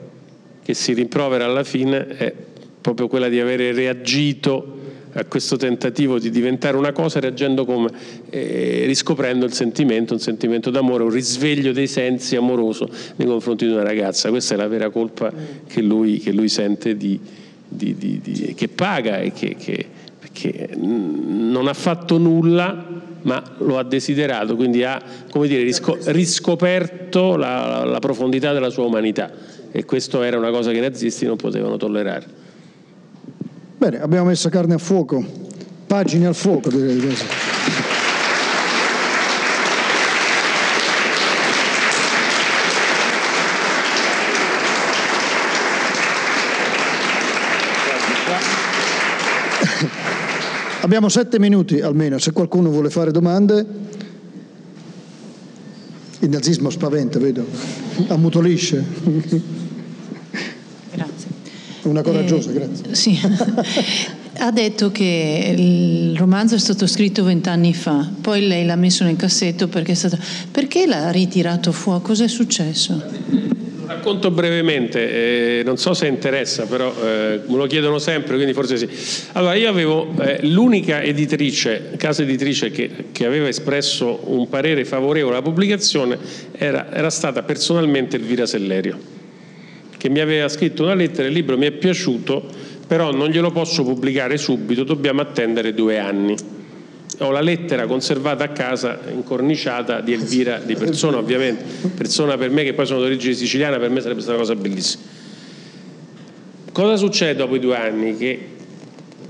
che si rimprovera alla fine, è proprio quella di avere reagito a questo tentativo di diventare una cosa reagendo come eh, riscoprendo il sentimento, un sentimento d'amore, un risveglio dei sensi amoroso nei confronti di una ragazza. Questa è la vera colpa che lui, che lui sente di, di, di, che paga e che, che, che, non ha fatto nulla ma lo ha desiderato, quindi ha dire, risco, riscoperto la, la, la profondità della sua umanità e questo era una cosa che i nazisti non potevano tollerare. Bene, abbiamo messo carne a fuoco, pagine al fuoco direi così. Abbiamo sette minuti almeno, se qualcuno vuole fare domande. Il nazismo spaventa, vedo, ammutolisce. Una coraggiosa, eh, grazie. Sì. (laughs) ha detto che il romanzo è stato scritto vent'anni fa, poi lei l'ha messo nel cassetto perché è stato... Perché l'ha ritirato fuori? Cos'è successo? Racconto brevemente, eh, non so se interessa, però eh, me lo chiedono sempre, quindi forse sì. Allora, io avevo eh, l'unica editrice, casa editrice che, che, aveva espresso un parere favorevole alla pubblicazione, era, era stata personalmente Elvira Sellerio che mi aveva scritto una lettera, il libro mi è piaciuto, però non glielo posso pubblicare subito, dobbiamo attendere due anni. Ho la lettera conservata a casa, incorniciata, di Elvira, di persona ovviamente, persona per me che poi sono d'origine siciliana, per me sarebbe stata una cosa bellissima. Cosa succede dopo i due anni? Che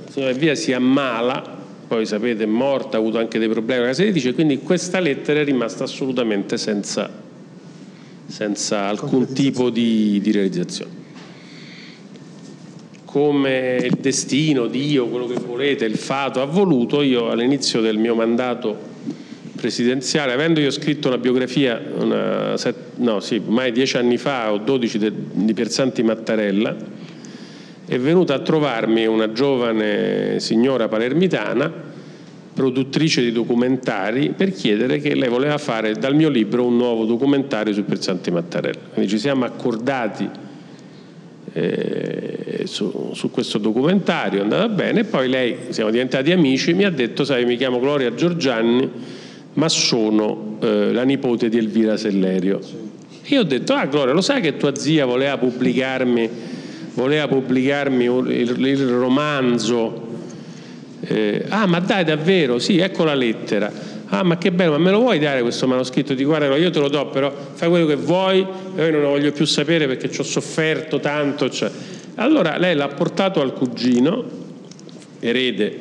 la signora Elvira si ammala, poi sapete è morta, ha avuto anche dei problemi editrice, quindi questa lettera è rimasta assolutamente senza senza alcun tipo di, di realizzazione. Come il destino, Dio, quello che volete, il fato ha voluto, io all'inizio del mio mandato presidenziale, avendo io scritto una biografia, una, no, sì, ormai dieci anni fa o dodici di Pierzanti Mattarella, è venuta a trovarmi una giovane signora palermitana produttrice di documentari per chiedere che lei voleva fare dal mio libro un nuovo documentario su Pezzanti Mattarella. Quindi ci siamo accordati eh, su, su, questo documentario, è andata bene, poi lei, siamo diventati amici, mi ha detto, sai, mi chiamo Gloria Giorgianni, ma sono eh, la nipote di Elvira Sellerio. E io ho detto, ah Gloria, lo sai che tua zia voleva pubblicarmi, voleva pubblicarmi il, il romanzo eh, ah, ma dai, davvero? Sì, ecco la lettera. Ah, ma che bello, ma me lo vuoi dare questo manoscritto? Di guarda, io te lo do, però fai quello che vuoi, io non lo voglio più sapere perché ci ho sofferto tanto. Cioè. Allora lei l'ha portato al cugino, erede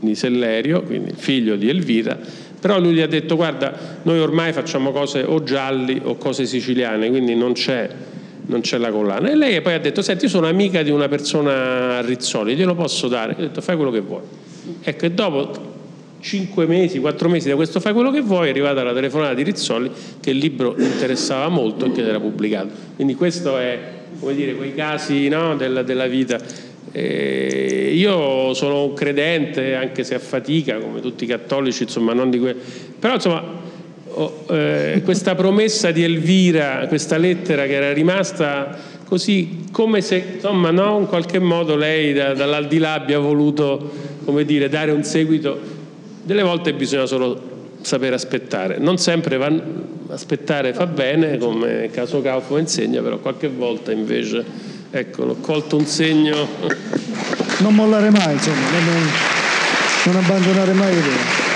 di Sellerio, quindi figlio di Elvira, però lui gli ha detto guarda, noi ormai facciamo cose o gialli o cose siciliane, quindi non c'è, non c'è la collana. E lei poi ha detto, senti, io sono amica di una persona a Rizzoli, glielo posso dare? Ho detto, fai quello che vuoi. Ecco, e dopo cinque mesi, quattro mesi da questo fai quello che vuoi, è arrivata la telefonata di Rizzoli che il libro interessava molto e che era pubblicato. Quindi questo è come dire, quei casi no, della, della, vita. Eh, io sono un credente, anche se a fatica, come tutti i cattolici, insomma, non di que... però insomma, oh, eh, questa promessa di Elvira, questa lettera che era rimasta così come se insomma, no, in qualche modo lei da, dall'aldilà abbia voluto come dire, dare un seguito, delle volte bisogna solo sapere aspettare, non sempre van, aspettare fa bene come caso Kaufman insegna, però qualche volta invece ecco, l'ho colto un segno. Non mollare mai, insomma, non, non abbandonare mai l'idea.